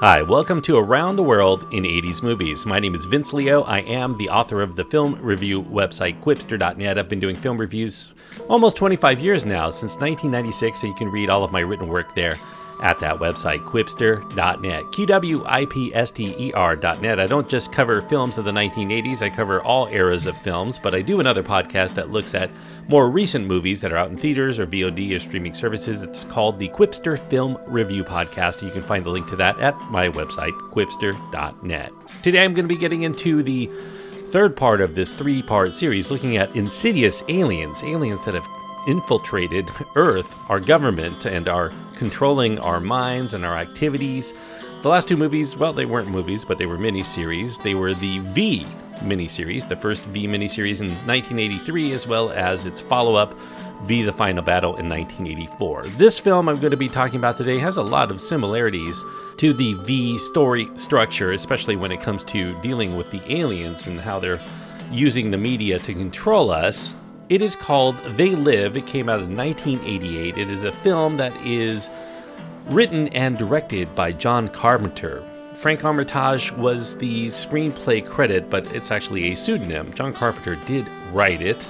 Hi, welcome to Around the World in 80s Movies. My name is Vince Leo. I am the author of the film review website Qwipster.net. I've been doing film reviews almost 25 years now, since 1996, so you can read all of my written work there at that website, qwipster.net. Q W I P S T E R.net. I don't just cover films of the 1980s, I cover all eras of films, but I do another podcast that looks at more recent movies that are out in theaters or VOD or streaming services. It's called the Qwipster Film Review Podcast. You can find the link to that at my website, qwipster.net. Today I'm going to be getting into the third part of this three part series looking at insidious aliens, aliens that have infiltrated Earth, our government, and are controlling our minds and our activities. The last two movies, well, they weren't movies, but they were miniseries. They were the V miniseries, the first V miniseries in 1983, as well as its follow up, V The Final Battle in 1984. This film I'm going to be talking about today has a lot of similarities to the V story structure, especially when it comes to dealing with the aliens and how they're using the media to control us. It is called They Live. It came out in 1988. It is a film that is written and directed by John Carpenter. Frank Armitage was the screenplay credit, but it's actually a pseudonym. John Carpenter did write it.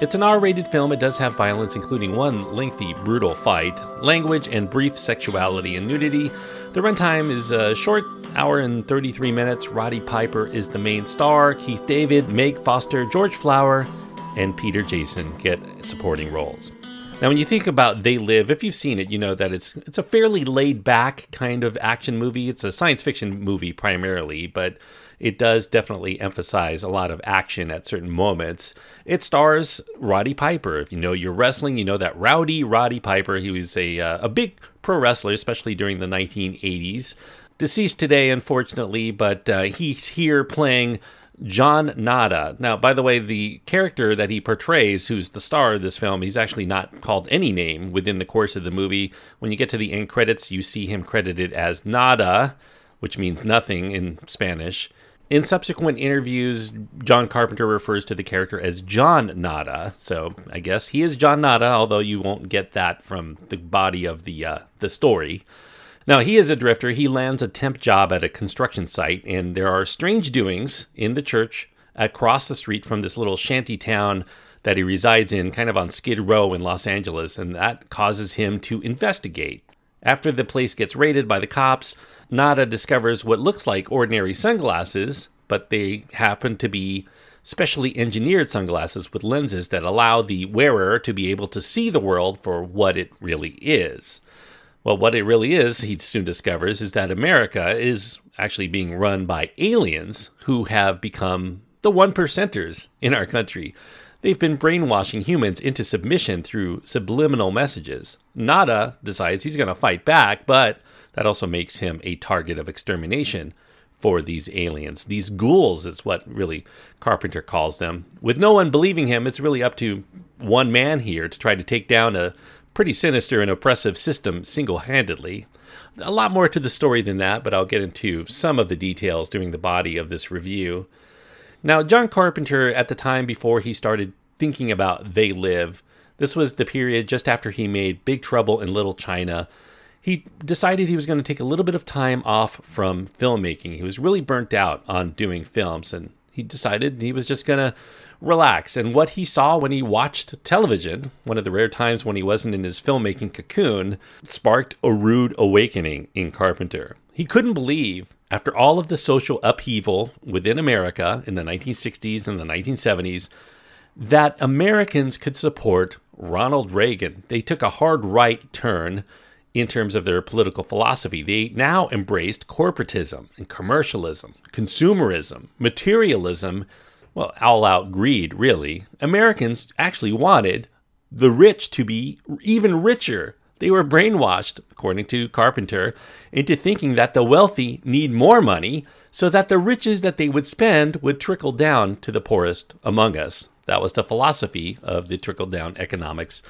It's an R rated film. It does have violence, including one lengthy, brutal fight, language, and brief sexuality and nudity. The runtime is a short hour and 33 minutes. Roddy Piper is the main star. Keith David, Meg Foster, George Flower, and Peter Jason get supporting roles. Now, when you think about They Live, if you've seen it, you know that it's it's a fairly laid back kind of action movie. It's a science fiction movie primarily, but it does definitely emphasize a lot of action at certain moments. It stars Roddy Piper. If you know your wrestling, you know that rowdy Roddy Piper. He was a uh, a big pro wrestler, especially during the 1980s. Deceased today, unfortunately, but uh, he's here playing John Nada. Now, by the way, the character that he portrays, who's the star of this film, he's actually not called any name within the course of the movie. When you get to the end credits, you see him credited as Nada, which means nothing in Spanish. In subsequent interviews, John Carpenter refers to the character as John Nada. So I guess he is John Nada, although you won't get that from the body of the uh, the story. Now, he is a drifter. He lands a temp job at a construction site, and there are strange doings in the church across the street from this little shanty town that he resides in, kind of on Skid Row in Los Angeles, and that causes him to investigate. After the place gets raided by the cops, Nada discovers what looks like ordinary sunglasses, but they happen to be specially engineered sunglasses with lenses that allow the wearer to be able to see the world for what it really is. Well, what it really is, he soon discovers, is that America is actually being run by aliens who have become the one percenters in our country. They've been brainwashing humans into submission through subliminal messages. Nada decides he's going to fight back, but that also makes him a target of extermination for these aliens. These ghouls is what really Carpenter calls them. With no one believing him, it's really up to one man here to try to take down a pretty sinister and oppressive system single handedly. A lot more to the story than that, but I'll get into some of the details during the body of this review. Now, John Carpenter, at the time before he started thinking about They Live, this was the period just after he made Big Trouble in Little China. He decided he was going to take a little bit of time off from filmmaking. He was really burnt out on doing films, and he decided he was just going to relax. And what he saw when he watched television, one of the rare times when he wasn't in his filmmaking cocoon, sparked a rude awakening in Carpenter. He couldn't believe, after all of the social upheaval within America in the 1960s and the 1970s, that Americans could support Ronald Reagan. They took a hard right turn in terms of their political philosophy. They now embraced corporatism and commercialism, consumerism, materialism, well, all out greed, really. Americans actually wanted the rich to be even richer. They were brainwashed, according to Carpenter, into thinking that the wealthy need more money so that the riches that they would spend would trickle down to the poorest among us. That was the philosophy of the trickle down economics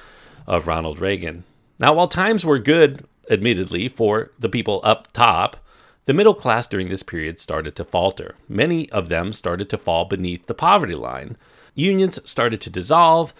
of Ronald Reagan. Now, while times were good, admittedly, for the people up top, the middle class during this period started to falter. Many of them started to fall beneath the poverty line. Unions started to dissolve.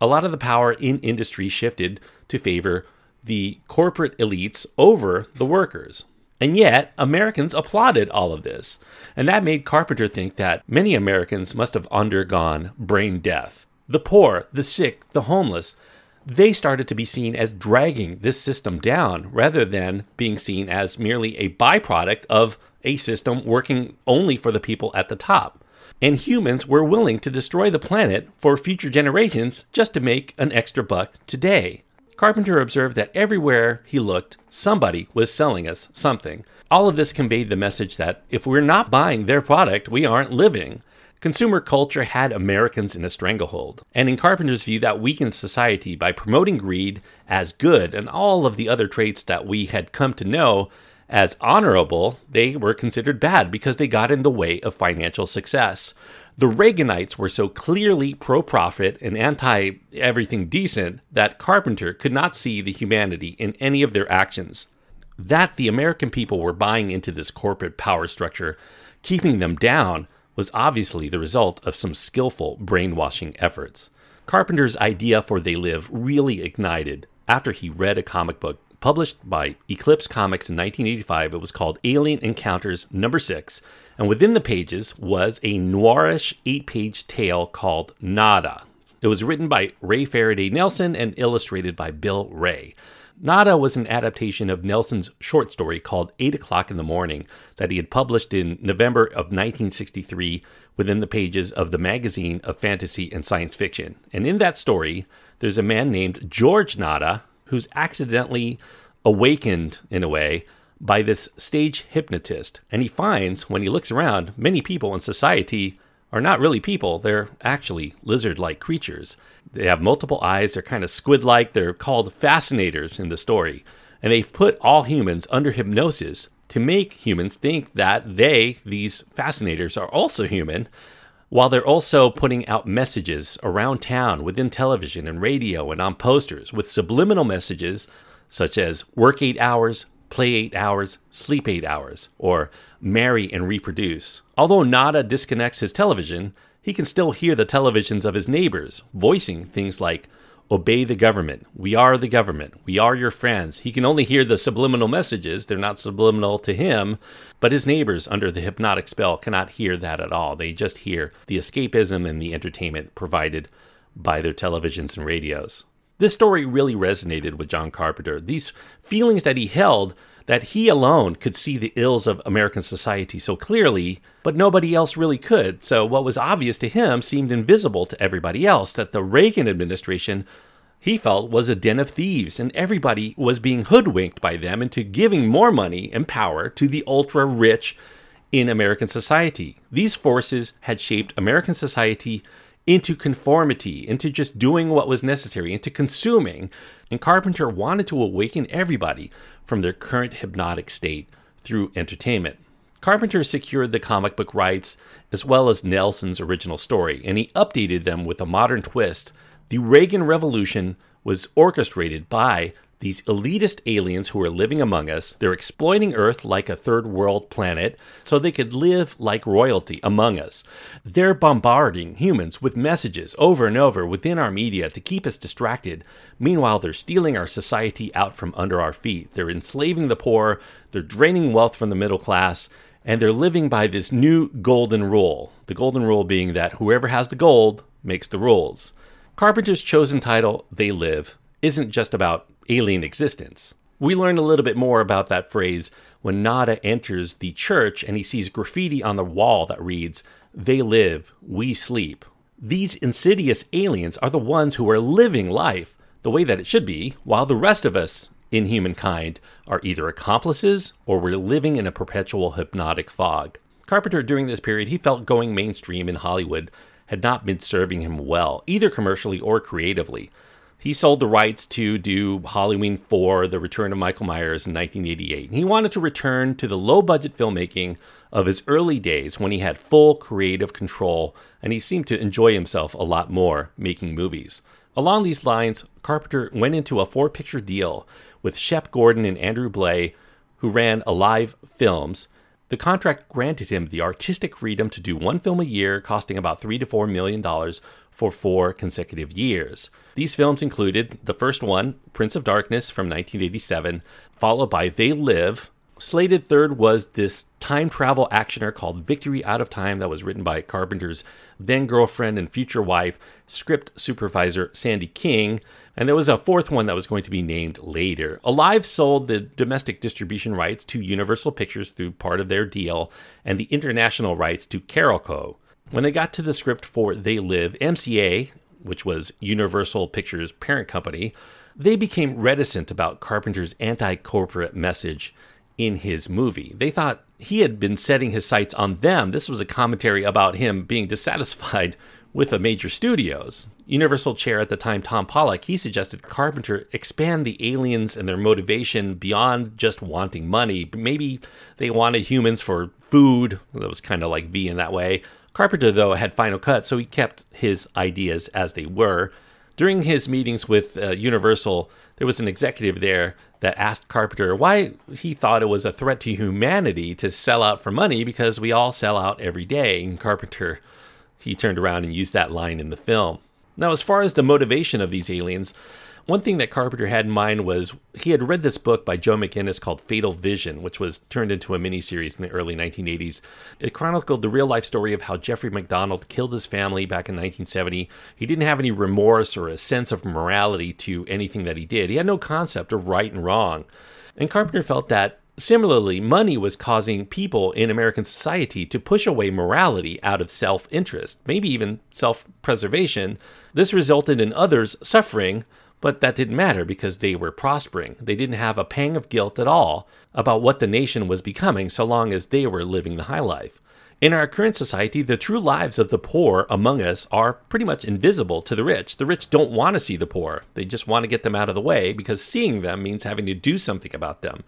A lot of the power in industry shifted to favor the corporate elites over the workers. And yet, Americans applauded all of this. And that made Carpenter think that many Americans must have undergone brain death. The poor, the sick, the homeless, they started to be seen as dragging this system down rather than being seen as merely a byproduct of a system working only for the people at the top. And humans were willing to destroy the planet for future generations just to make an extra buck today. Carpenter observed that everywhere he looked, somebody was selling us something. All of this conveyed the message that if we're not buying their product, we aren't living. Consumer culture had Americans in a stranglehold, and in Carpenter's view, that weakened society by promoting greed as good and all of the other traits that we had come to know as honorable, they were considered bad because they got in the way of financial success. The Reaganites were so clearly pro profit and anti everything decent that Carpenter could not see the humanity in any of their actions. That the American people were buying into this corporate power structure, keeping them down, was obviously the result of some skillful brainwashing efforts. Carpenter's idea for They Live really ignited after he read a comic book published by Eclipse Comics in 1985. It was called Alien Encounters Number 6, and within the pages was a noirish eight page tale called Nada. It was written by Ray Faraday Nelson and illustrated by Bill Wray. Nada was an adaptation of Nelson's short story called Eight O'Clock in the Morning that he had published in November of 1963 within the pages of the magazine of fantasy and science fiction. And in that story, there's a man named George Nada who's accidentally awakened in a way by this stage hypnotist. And he finds, when he looks around, many people in society are not really people, they're actually lizard like creatures. They have multiple eyes, they're kind of squid like, they're called fascinators in the story. And they've put all humans under hypnosis to make humans think that they, these fascinators, are also human, while they're also putting out messages around town within television and radio and on posters with subliminal messages such as work eight hours, play eight hours, sleep eight hours, or marry and reproduce. Although Nada disconnects his television, he can still hear the televisions of his neighbors voicing things like, Obey the government. We are the government. We are your friends. He can only hear the subliminal messages. They're not subliminal to him, but his neighbors under the hypnotic spell cannot hear that at all. They just hear the escapism and the entertainment provided by their televisions and radios. This story really resonated with John Carpenter. These feelings that he held that he alone could see the ills of American society so clearly, but nobody else really could. So what was obvious to him seemed invisible to everybody else that the Reagan administration he felt was a den of thieves, and everybody was being hoodwinked by them into giving more money and power to the ultra rich in American society. These forces had shaped American society into conformity, into just doing what was necessary, into consuming. And Carpenter wanted to awaken everybody from their current hypnotic state through entertainment. Carpenter secured the comic book rights as well as Nelson's original story, and he updated them with a modern twist. The Reagan Revolution was orchestrated by these elitist aliens who are living among us. They're exploiting Earth like a third world planet so they could live like royalty among us. They're bombarding humans with messages over and over within our media to keep us distracted. Meanwhile, they're stealing our society out from under our feet. They're enslaving the poor, they're draining wealth from the middle class. And they're living by this new golden rule. The golden rule being that whoever has the gold makes the rules. Carpenter's chosen title, They Live, isn't just about alien existence. We learn a little bit more about that phrase when Nada enters the church and he sees graffiti on the wall that reads, They live, we sleep. These insidious aliens are the ones who are living life the way that it should be, while the rest of us in humankind are either accomplices or we're living in a perpetual hypnotic fog. Carpenter, during this period, he felt going mainstream in Hollywood had not been serving him well, either commercially or creatively. He sold the rights to do Halloween 4, The Return of Michael Myers in 1988. And He wanted to return to the low budget filmmaking of his early days when he had full creative control and he seemed to enjoy himself a lot more making movies. Along these lines, Carpenter went into a four picture deal with Shep Gordon and Andre Blay, who ran Alive Films. The contract granted him the artistic freedom to do one film a year, costing about three to four million dollars for four consecutive years. These films included the first one, Prince of Darkness from 1987, followed by They Live Slated third was this time travel actioner called Victory Out of Time that was written by Carpenter's then girlfriend and future wife, script supervisor Sandy King. And there was a fourth one that was going to be named later. Alive sold the domestic distribution rights to Universal Pictures through part of their deal and the international rights to Carolco. When they got to the script for They Live, MCA, which was Universal Pictures' parent company, they became reticent about Carpenter's anti corporate message in his movie. They thought he had been setting his sights on them. This was a commentary about him being dissatisfied with the major studios. Universal chair at the time, Tom Pollock, he suggested Carpenter expand the aliens and their motivation beyond just wanting money. Maybe they wanted humans for food. That was kind of like V in that way. Carpenter, though, had final cut, so he kept his ideas as they were. During his meetings with uh, Universal, there was an executive there that asked Carpenter why he thought it was a threat to humanity to sell out for money because we all sell out every day. And Carpenter, he turned around and used that line in the film. Now, as far as the motivation of these aliens, one thing that Carpenter had in mind was he had read this book by Joe McGinniss called Fatal Vision, which was turned into a miniseries in the early 1980s. It chronicled the real life story of how Jeffrey MacDonald killed his family back in 1970. He didn't have any remorse or a sense of morality to anything that he did, he had no concept of right and wrong. And Carpenter felt that Similarly, money was causing people in American society to push away morality out of self interest, maybe even self preservation. This resulted in others suffering but that didn't matter because they were prospering. They didn't have a pang of guilt at all about what the nation was becoming so long as they were living the high life. In our current society, the true lives of the poor among us are pretty much invisible to the rich. The rich don't want to see the poor, they just want to get them out of the way because seeing them means having to do something about them.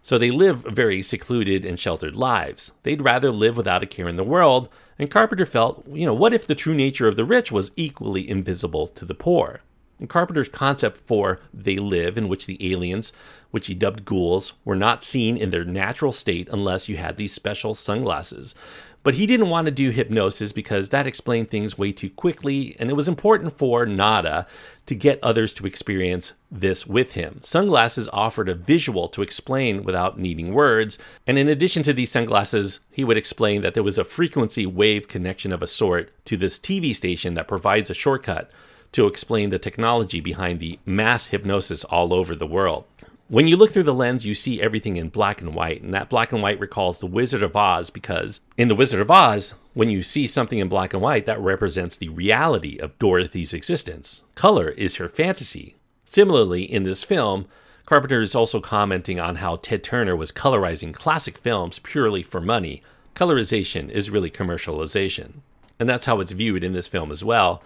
So they live very secluded and sheltered lives. They'd rather live without a care in the world, and Carpenter felt, you know, what if the true nature of the rich was equally invisible to the poor? And Carpenter's concept for They Live, in which the aliens, which he dubbed ghouls, were not seen in their natural state unless you had these special sunglasses. But he didn't want to do hypnosis because that explained things way too quickly, and it was important for Nada to get others to experience this with him. Sunglasses offered a visual to explain without needing words, and in addition to these sunglasses, he would explain that there was a frequency wave connection of a sort to this TV station that provides a shortcut to explain the technology behind the mass hypnosis all over the world. When you look through the lens, you see everything in black and white, and that black and white recalls The Wizard of Oz because in The Wizard of Oz, when you see something in black and white, that represents the reality of Dorothy's existence. Color is her fantasy. Similarly, in this film, Carpenter is also commenting on how Ted Turner was colorizing classic films purely for money. Colorization is really commercialization. And that's how it's viewed in this film as well.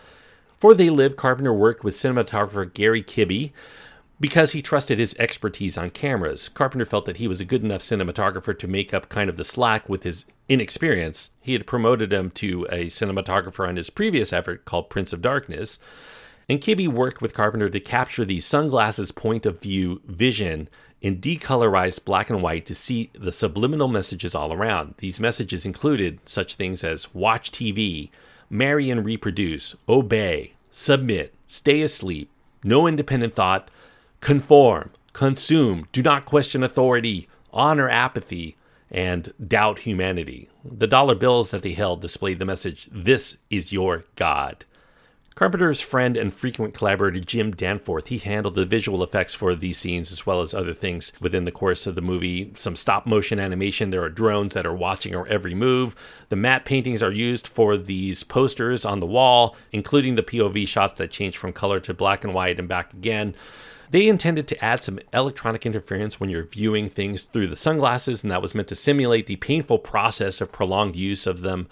For They Live, Carpenter worked with cinematographer Gary Kibbe because he trusted his expertise on cameras. Carpenter felt that he was a good enough cinematographer to make up kind of the slack with his inexperience. He had promoted him to a cinematographer on his previous effort called Prince of Darkness. And Kibbe worked with Carpenter to capture the sunglasses point of view vision in decolorized black and white to see the subliminal messages all around. These messages included such things as watch TV, marry and reproduce, obey, submit, stay asleep, no independent thought, conform, consume, do not question authority, honor apathy, and doubt humanity. The dollar bills that they held displayed the message, This is your God. Carpenter's friend and frequent collaborator Jim Danforth, he handled the visual effects for these scenes as well as other things within the course of the movie. Some stop motion animation, there are drones that are watching our every move. The matte paintings are used for these posters on the wall, including the POV shots that change from color to black and white and back again. They intended to add some electronic interference when you're viewing things through the sunglasses, and that was meant to simulate the painful process of prolonged use of them.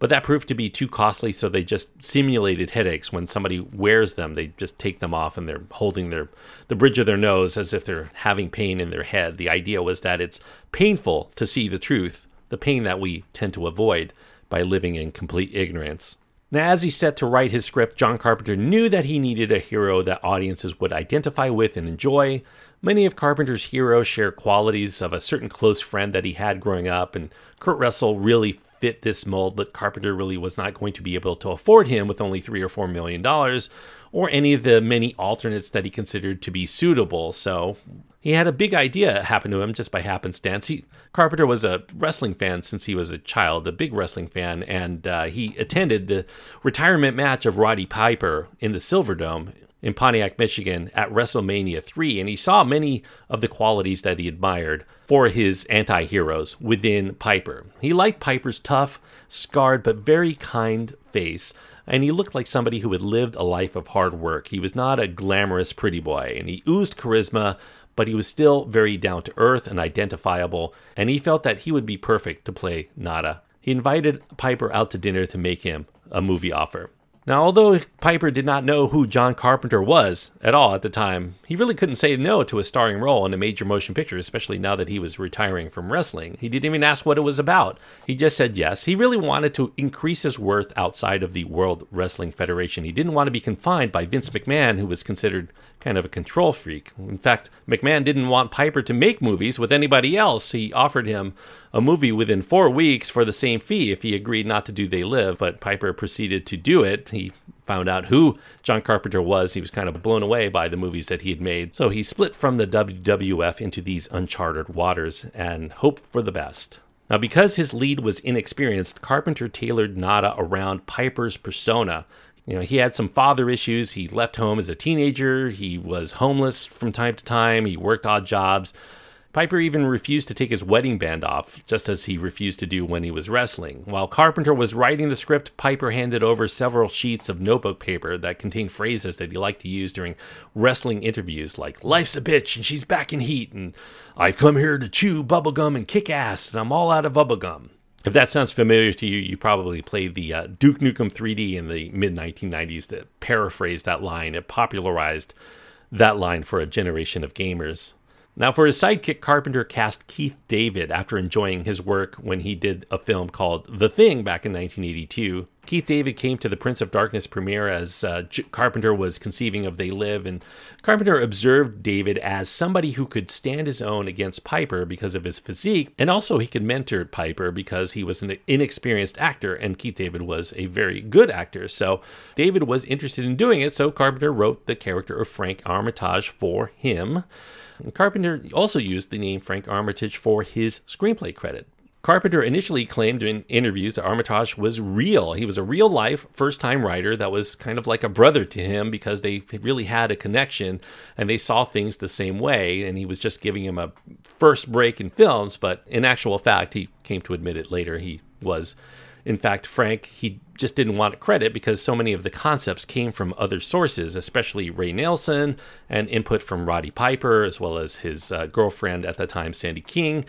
But that proved to be too costly, so they just simulated headaches when somebody wears them. They just take them off and they're holding their the bridge of their nose as if they're having pain in their head. The idea was that it's painful to see the truth, the pain that we tend to avoid by living in complete ignorance. Now, as he set to write his script, John Carpenter knew that he needed a hero that audiences would identify with and enjoy. Many of Carpenter's heroes share qualities of a certain close friend that he had growing up, and Kurt Russell really fit this mold, but Carpenter really was not going to be able to afford him with only three or four million dollars, or any of the many alternates that he considered to be suitable. So he had a big idea happen to him just by happenstance. He, Carpenter was a wrestling fan since he was a child, a big wrestling fan, and uh, he attended the retirement match of Roddy Piper in the Silverdome in Pontiac, Michigan at WrestleMania 3, and he saw many of the qualities that he admired for his anti heroes within Piper. He liked Piper's tough, scarred, but very kind face, and he looked like somebody who had lived a life of hard work. He was not a glamorous pretty boy, and he oozed charisma, but he was still very down to earth and identifiable, and he felt that he would be perfect to play Nada. He invited Piper out to dinner to make him a movie offer. Now, although Piper did not know who John Carpenter was at all at the time, he really couldn't say no to a starring role in a major motion picture, especially now that he was retiring from wrestling. He didn't even ask what it was about. He just said yes. He really wanted to increase his worth outside of the World Wrestling Federation. He didn't want to be confined by Vince McMahon, who was considered kind of a control freak. In fact, McMahon didn't want Piper to make movies with anybody else. He offered him a movie within four weeks for the same fee if he agreed not to do They Live, but Piper proceeded to do it. He found out who John Carpenter was. He was kind of blown away by the movies that he had made. So he split from the WWF into these uncharted waters and hoped for the best. Now, because his lead was inexperienced, Carpenter tailored Nada around Piper's persona. You know, he had some father issues. He left home as a teenager. He was homeless from time to time. He worked odd jobs. Piper even refused to take his wedding band off, just as he refused to do when he was wrestling. While Carpenter was writing the script, Piper handed over several sheets of notebook paper that contained phrases that he liked to use during wrestling interviews, like, Life's a bitch and she's back in heat, and I've come here to chew bubblegum and kick ass, and I'm all out of bubblegum. If that sounds familiar to you, you probably played the uh, Duke Nukem 3D in the mid 1990s that paraphrased that line. It popularized that line for a generation of gamers. Now, for his sidekick, Carpenter cast Keith David after enjoying his work when he did a film called The Thing back in 1982. Keith David came to the Prince of Darkness premiere as uh, Carpenter was conceiving of They Live, and Carpenter observed David as somebody who could stand his own against Piper because of his physique, and also he could mentor Piper because he was an inexperienced actor, and Keith David was a very good actor. So David was interested in doing it, so Carpenter wrote the character of Frank Armitage for him. Carpenter also used the name Frank Armitage for his screenplay credit. Carpenter initially claimed in interviews that Armitage was real. He was a real life first time writer that was kind of like a brother to him because they really had a connection and they saw things the same way. And he was just giving him a first break in films, but in actual fact, he came to admit it later. He was, in fact, Frank, he just didn't want credit because so many of the concepts came from other sources, especially Ray Nelson and input from Roddy Piper, as well as his uh, girlfriend at the time, Sandy King.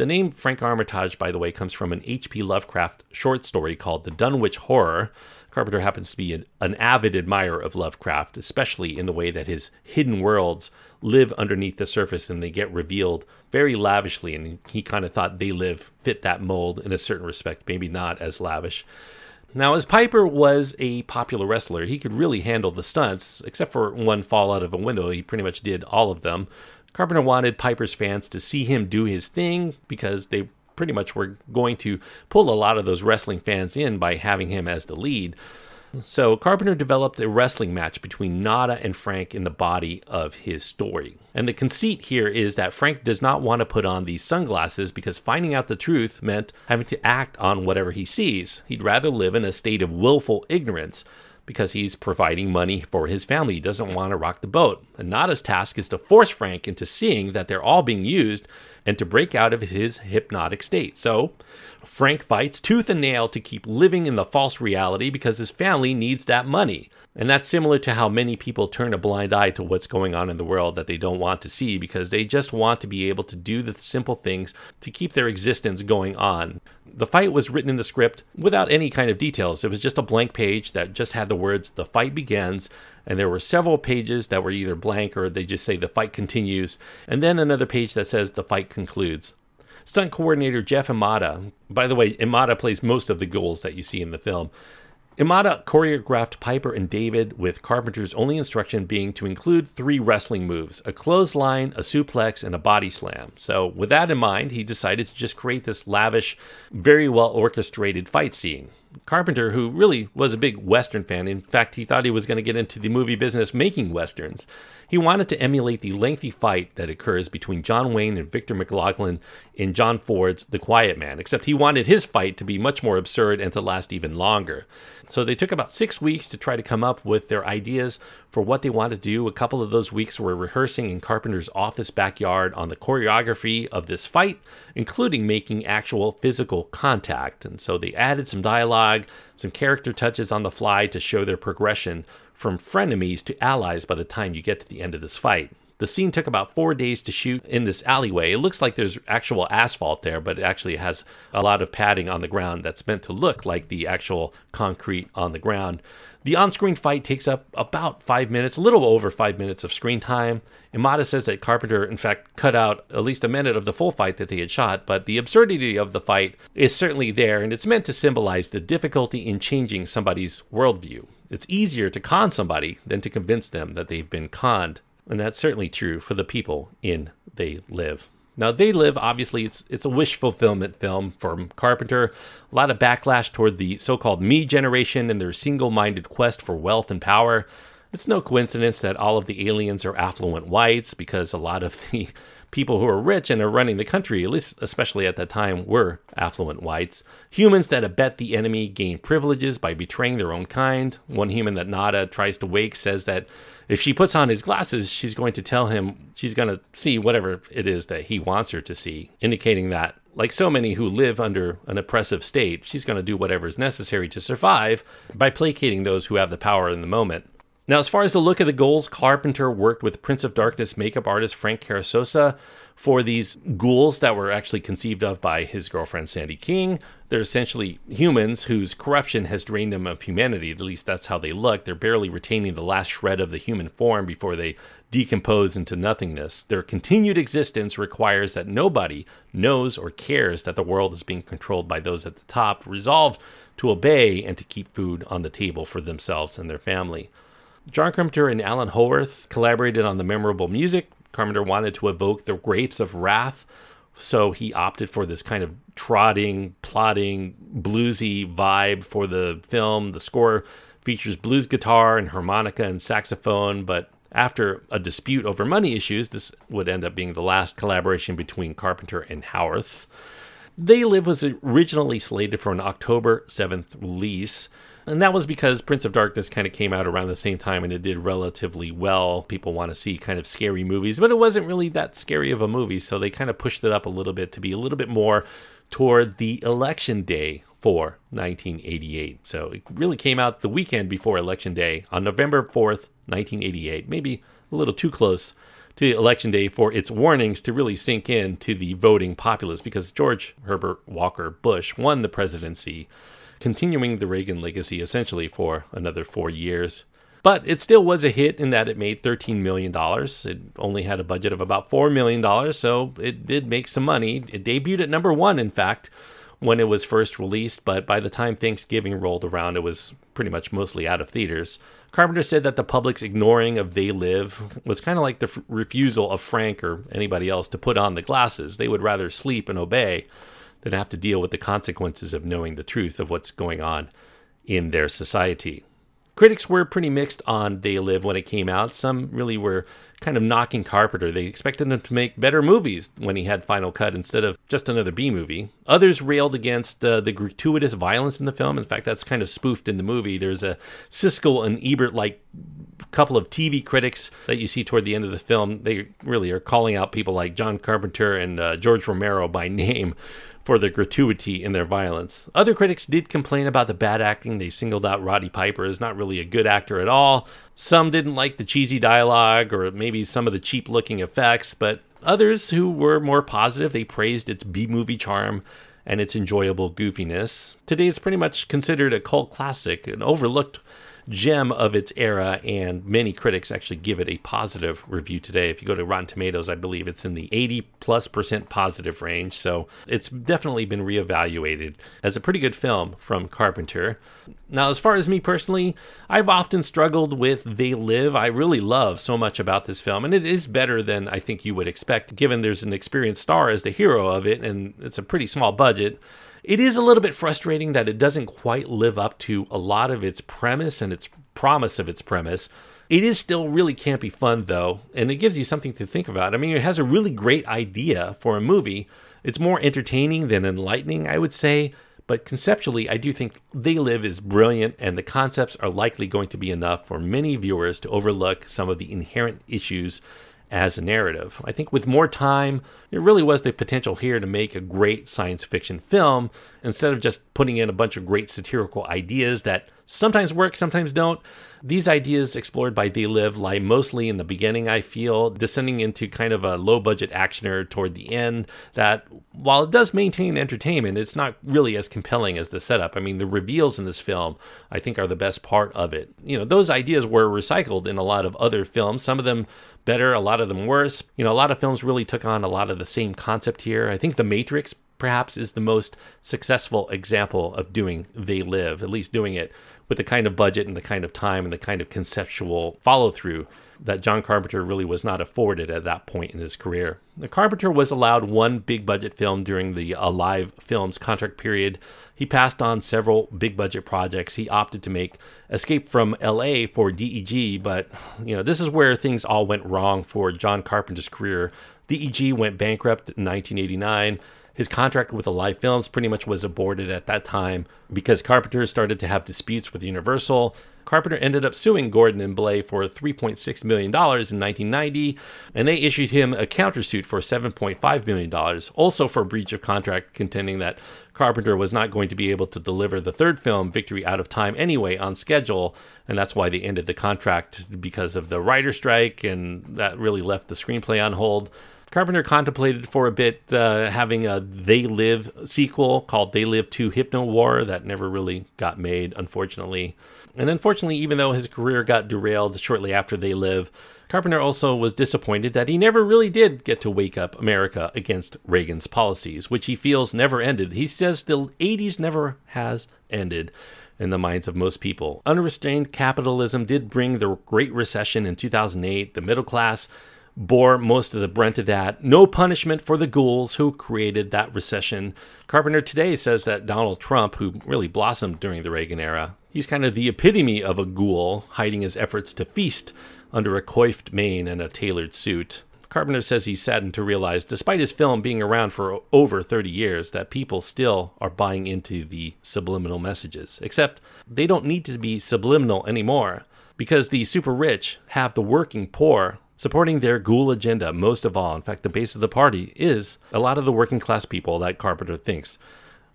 The name Frank Armitage, by the way, comes from an H.P. Lovecraft short story called The Dunwich Horror. Carpenter happens to be an, an avid admirer of Lovecraft, especially in the way that his hidden worlds live underneath the surface and they get revealed very lavishly. And he kind of thought they live fit that mold in a certain respect, maybe not as lavish. Now, as Piper was a popular wrestler, he could really handle the stunts, except for one fall out of a window. He pretty much did all of them. Carpenter wanted Piper's fans to see him do his thing because they pretty much were going to pull a lot of those wrestling fans in by having him as the lead. So Carpenter developed a wrestling match between Nada and Frank in the body of his story. And the conceit here is that Frank does not want to put on these sunglasses because finding out the truth meant having to act on whatever he sees. He'd rather live in a state of willful ignorance because he's providing money for his family. He doesn't want to rock the boat. And Nada's task is to force Frank into seeing that they're all being used and to break out of his hypnotic state. So Frank fights tooth and nail to keep living in the false reality because his family needs that money. And that's similar to how many people turn a blind eye to what's going on in the world that they don't want to see because they just want to be able to do the simple things to keep their existence going on. The fight was written in the script without any kind of details. It was just a blank page that just had the words, the fight begins, and there were several pages that were either blank or they just say the fight continues, and then another page that says the fight concludes. Stunt coordinator Jeff Imada, by the way, Imada plays most of the goals that you see in the film. Imada choreographed Piper and David with Carpenter's only instruction being to include three wrestling moves a clothesline, a suplex, and a body slam. So, with that in mind, he decided to just create this lavish, very well orchestrated fight scene. Carpenter, who really was a big Western fan, in fact, he thought he was going to get into the movie business making Westerns. He wanted to emulate the lengthy fight that occurs between John Wayne and Victor McLaglen in John Ford's The Quiet Man, except he wanted his fight to be much more absurd and to last even longer. So they took about six weeks to try to come up with their ideas for what they wanted to do. A couple of those weeks were rehearsing in Carpenter's office backyard on the choreography of this fight, including making actual physical contact. And so they added some dialogue, some character touches on the fly to show their progression from frenemies to allies by the time you get to the end of this fight. The scene took about four days to shoot in this alleyway. It looks like there's actual asphalt there, but it actually has a lot of padding on the ground that's meant to look like the actual concrete on the ground. The on screen fight takes up about five minutes, a little over five minutes of screen time. Imada says that Carpenter, in fact, cut out at least a minute of the full fight that they had shot, but the absurdity of the fight is certainly there, and it's meant to symbolize the difficulty in changing somebody's worldview. It's easier to con somebody than to convince them that they've been conned and that's certainly true for the people in They Live. Now, They Live, obviously, it's, it's a wish fulfillment film from Carpenter. A lot of backlash toward the so called me generation and their single minded quest for wealth and power. It's no coincidence that all of the aliens are affluent whites because a lot of the people who are rich and are running the country, at least especially at that time, were affluent whites. Humans that abet the enemy gain privileges by betraying their own kind. One human that Nada tries to wake says that if she puts on his glasses, she's going to tell him she's going to see whatever it is that he wants her to see, indicating that, like so many who live under an oppressive state, she's going to do whatever is necessary to survive by placating those who have the power in the moment. Now, as far as the look of the ghouls, Carpenter worked with Prince of Darkness makeup artist Frank Carrisosa for these ghouls that were actually conceived of by his girlfriend Sandy King. They're essentially humans whose corruption has drained them of humanity. At least that's how they look. They're barely retaining the last shred of the human form before they decompose into nothingness. Their continued existence requires that nobody knows or cares that the world is being controlled by those at the top, resolved to obey and to keep food on the table for themselves and their family. John Carpenter and Alan Howarth collaborated on the memorable music. Carpenter wanted to evoke the grapes of wrath, so he opted for this kind of trotting, plodding, bluesy vibe for the film. The score features blues guitar and harmonica and saxophone, but after a dispute over money issues, this would end up being the last collaboration between Carpenter and Howarth. They Live was originally slated for an October 7th release. And that was because Prince of Darkness kind of came out around the same time and it did relatively well. People want to see kind of scary movies, but it wasn't really that scary of a movie. So they kind of pushed it up a little bit to be a little bit more toward the election day for 1988. So it really came out the weekend before Election Day on November 4th, 1988. Maybe a little too close to Election Day for its warnings to really sink in to the voting populace because George Herbert Walker Bush won the presidency continuing the Reagan legacy essentially for another four years. But it still was a hit in that it made $13 million. It only had a budget of about $4 million, so it did make some money. It debuted at number one, in fact, when it was first released, but by the time Thanksgiving rolled around, it was pretty much mostly out of theaters. Carpenter said that the public's ignoring of They Live was kind of like the f- refusal of Frank or anybody else to put on the glasses. They would rather sleep and obey that have to deal with the consequences of knowing the truth of what's going on in their society. Critics were pretty mixed on They Live when it came out. Some really were kind of knocking Carpenter. They expected him to make better movies when he had Final Cut instead of just another B movie. Others railed against uh, the gratuitous violence in the film. In fact, that's kind of spoofed in the movie. There's a Siskel and Ebert like couple of TV critics that you see toward the end of the film. They really are calling out people like John Carpenter and uh, George Romero by name for the gratuity in their violence. Other critics did complain about the bad acting. They singled out Roddy Piper as not really a good actor at all. Some didn't like the cheesy dialogue or maybe some of the cheap looking effects, but others who were more positive, they praised its B movie charm and its enjoyable goofiness. Today it's pretty much considered a cult classic, an overlooked gem of its era, and many critics actually give it a positive review today. If you go to Rotten Tomatoes, I believe it's in the 80 plus percent positive range. So it's definitely been reevaluated as a pretty good film from Carpenter. Now, as far as me personally, I've often struggled with They Live. I really love so much about this film, and it is better than I think you would expect, given there's an experienced star as the hero of it, and it's a pretty small budget. It is a little bit frustrating that it doesn't quite live up to a lot of its premise and its promise of its premise. It is still really campy fun, though, and it gives you something to think about. I mean, it has a really great idea for a movie. It's more entertaining than enlightening, I would say, but conceptually, I do think They Live is brilliant, and the concepts are likely going to be enough for many viewers to overlook some of the inherent issues as a narrative. I think with more time, there really was the potential here to make a great science fiction film instead of just putting in a bunch of great satirical ideas that sometimes work, sometimes don't. These ideas explored by They Live lie mostly in the beginning, I feel, descending into kind of a low budget actioner toward the end that, while it does maintain entertainment, it's not really as compelling as the setup. I mean, the reveals in this film, I think, are the best part of it. You know, those ideas were recycled in a lot of other films, some of them better, a lot of them worse. You know, a lot of films really took on a lot of the same concept here. I think The Matrix perhaps is the most successful example of doing They Live, at least doing it with the kind of budget and the kind of time and the kind of conceptual follow through that John Carpenter really was not afforded at that point in his career. The Carpenter was allowed one big budget film during the Alive Films contract period. He passed on several big budget projects. He opted to make Escape from LA for DEG, but you know, this is where things all went wrong for John Carpenter's career. DEG went bankrupt in 1989. His contract with Alive Films pretty much was aborted at that time because Carpenter started to have disputes with Universal. Carpenter ended up suing Gordon and Blay for $3.6 million in 1990, and they issued him a countersuit for $7.5 million, also for breach of contract, contending that Carpenter was not going to be able to deliver the third film, Victory Out of Time, anyway, on schedule, and that's why they ended the contract because of the writer strike, and that really left the screenplay on hold. Carpenter contemplated for a bit uh, having a They Live sequel called They Live 2 Hypno War that never really got made, unfortunately. And unfortunately, even though his career got derailed shortly after They Live, Carpenter also was disappointed that he never really did get to wake up America against Reagan's policies, which he feels never ended. He says the 80s never has ended in the minds of most people. Unrestrained capitalism did bring the Great Recession in 2008. The middle class bore most of the brunt of that. No punishment for the ghouls who created that recession. Carpenter today says that Donald Trump, who really blossomed during the Reagan era, he's kind of the epitome of a ghoul, hiding his efforts to feast under a coiffed mane and a tailored suit. Carpenter says he's saddened to realize, despite his film being around for over 30 years, that people still are buying into the subliminal messages. Except they don't need to be subliminal anymore, because the super rich have the working poor supporting their ghoul agenda most of all. In fact, the base of the party is a lot of the working class people that Carpenter thinks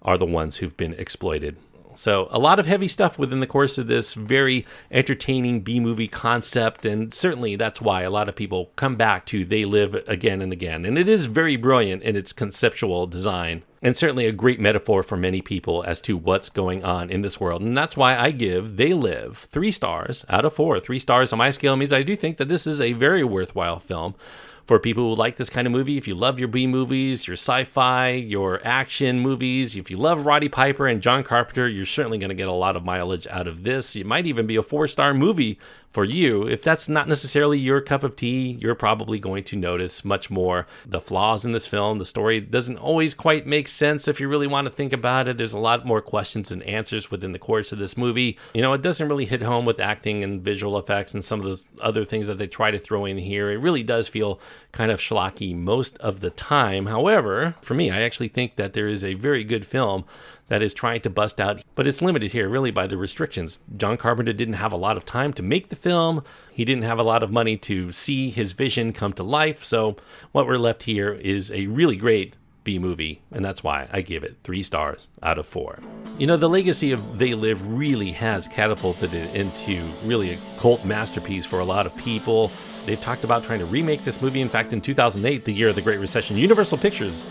are the ones who've been exploited. So, a lot of heavy stuff within the course of this very entertaining B movie concept, and certainly that's why a lot of people come back to They Live again and again. And it is very brilliant in its conceptual design and certainly a great metaphor for many people as to what's going on in this world. And that's why I give They Live three stars out of four. Three stars on my scale means I do think that this is a very worthwhile film for people who like this kind of movie. If you love your B movies, your sci fi, your action movies, if you love Roddy Piper and John Carpenter, you're certainly going to get a lot of mileage out of this. It might even be a four star movie for you. If that's not necessarily your cup of tea, you're probably going to notice much more the flaws in this film. The story doesn't always quite make sense if you really want to think about it. There's a lot more questions and answers within the course of this movie. You know, it doesn't really hit home with acting and visual effects and some of those other things that they try to throw in here. It really does feel kind of schlocky most of the time. However, for me, I actually think that there is a very good film that is trying to bust out, but it's limited here really by the restrictions. John Carpenter didn't have a lot of time to make the film, he didn't have a lot of money to see his vision come to life, so what we're left here is a really great B movie, and that's why I give it three stars out of four. You know, the legacy of They Live really has catapulted it into really a cult masterpiece for a lot of people. They've talked about trying to remake this movie. In fact, in 2008, the year of the Great Recession, Universal Pictures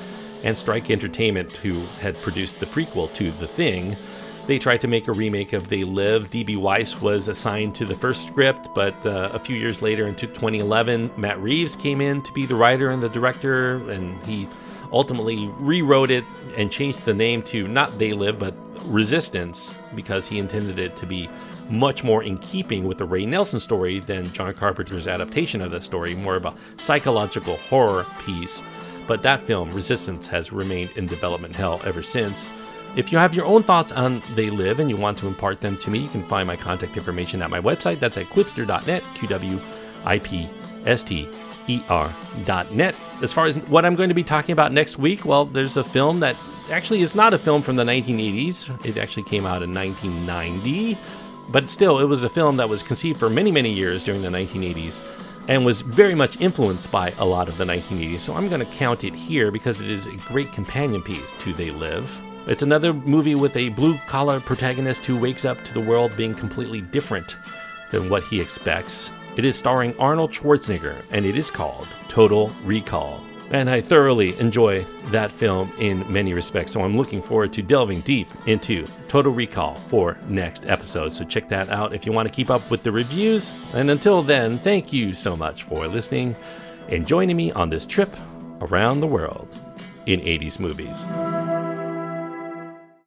and Strike Entertainment, who had produced the prequel to The Thing, They tried to make a remake of They Live. D.B. Weiss was assigned to the first script, but uh, a few years later, into 2011, Matt Reeves came in to be the writer and the director, and he ultimately rewrote it and changed the name to not They Live, but Resistance, because he intended it to be much more in keeping with the Ray Nelson story than John Carpenter's adaptation of the story, more of a psychological horror piece. But that film, Resistance, has remained in development hell ever since. If you have your own thoughts on They Live and you want to impart them to me, you can find my contact information at my website. That's at qwipster.net, Q W I P S T E R.net. As far as what I'm going to be talking about next week, well, there's a film that actually is not a film from the 1980s. It actually came out in 1990. But still, it was a film that was conceived for many, many years during the 1980s and was very much influenced by a lot of the 1980s. So I'm going to count it here because it is a great companion piece to They Live. It's another movie with a blue collar protagonist who wakes up to the world being completely different than what he expects. It is starring Arnold Schwarzenegger and it is called Total Recall. And I thoroughly enjoy that film in many respects. So I'm looking forward to delving deep into Total Recall for next episode. So check that out if you want to keep up with the reviews. And until then, thank you so much for listening and joining me on this trip around the world in 80s movies.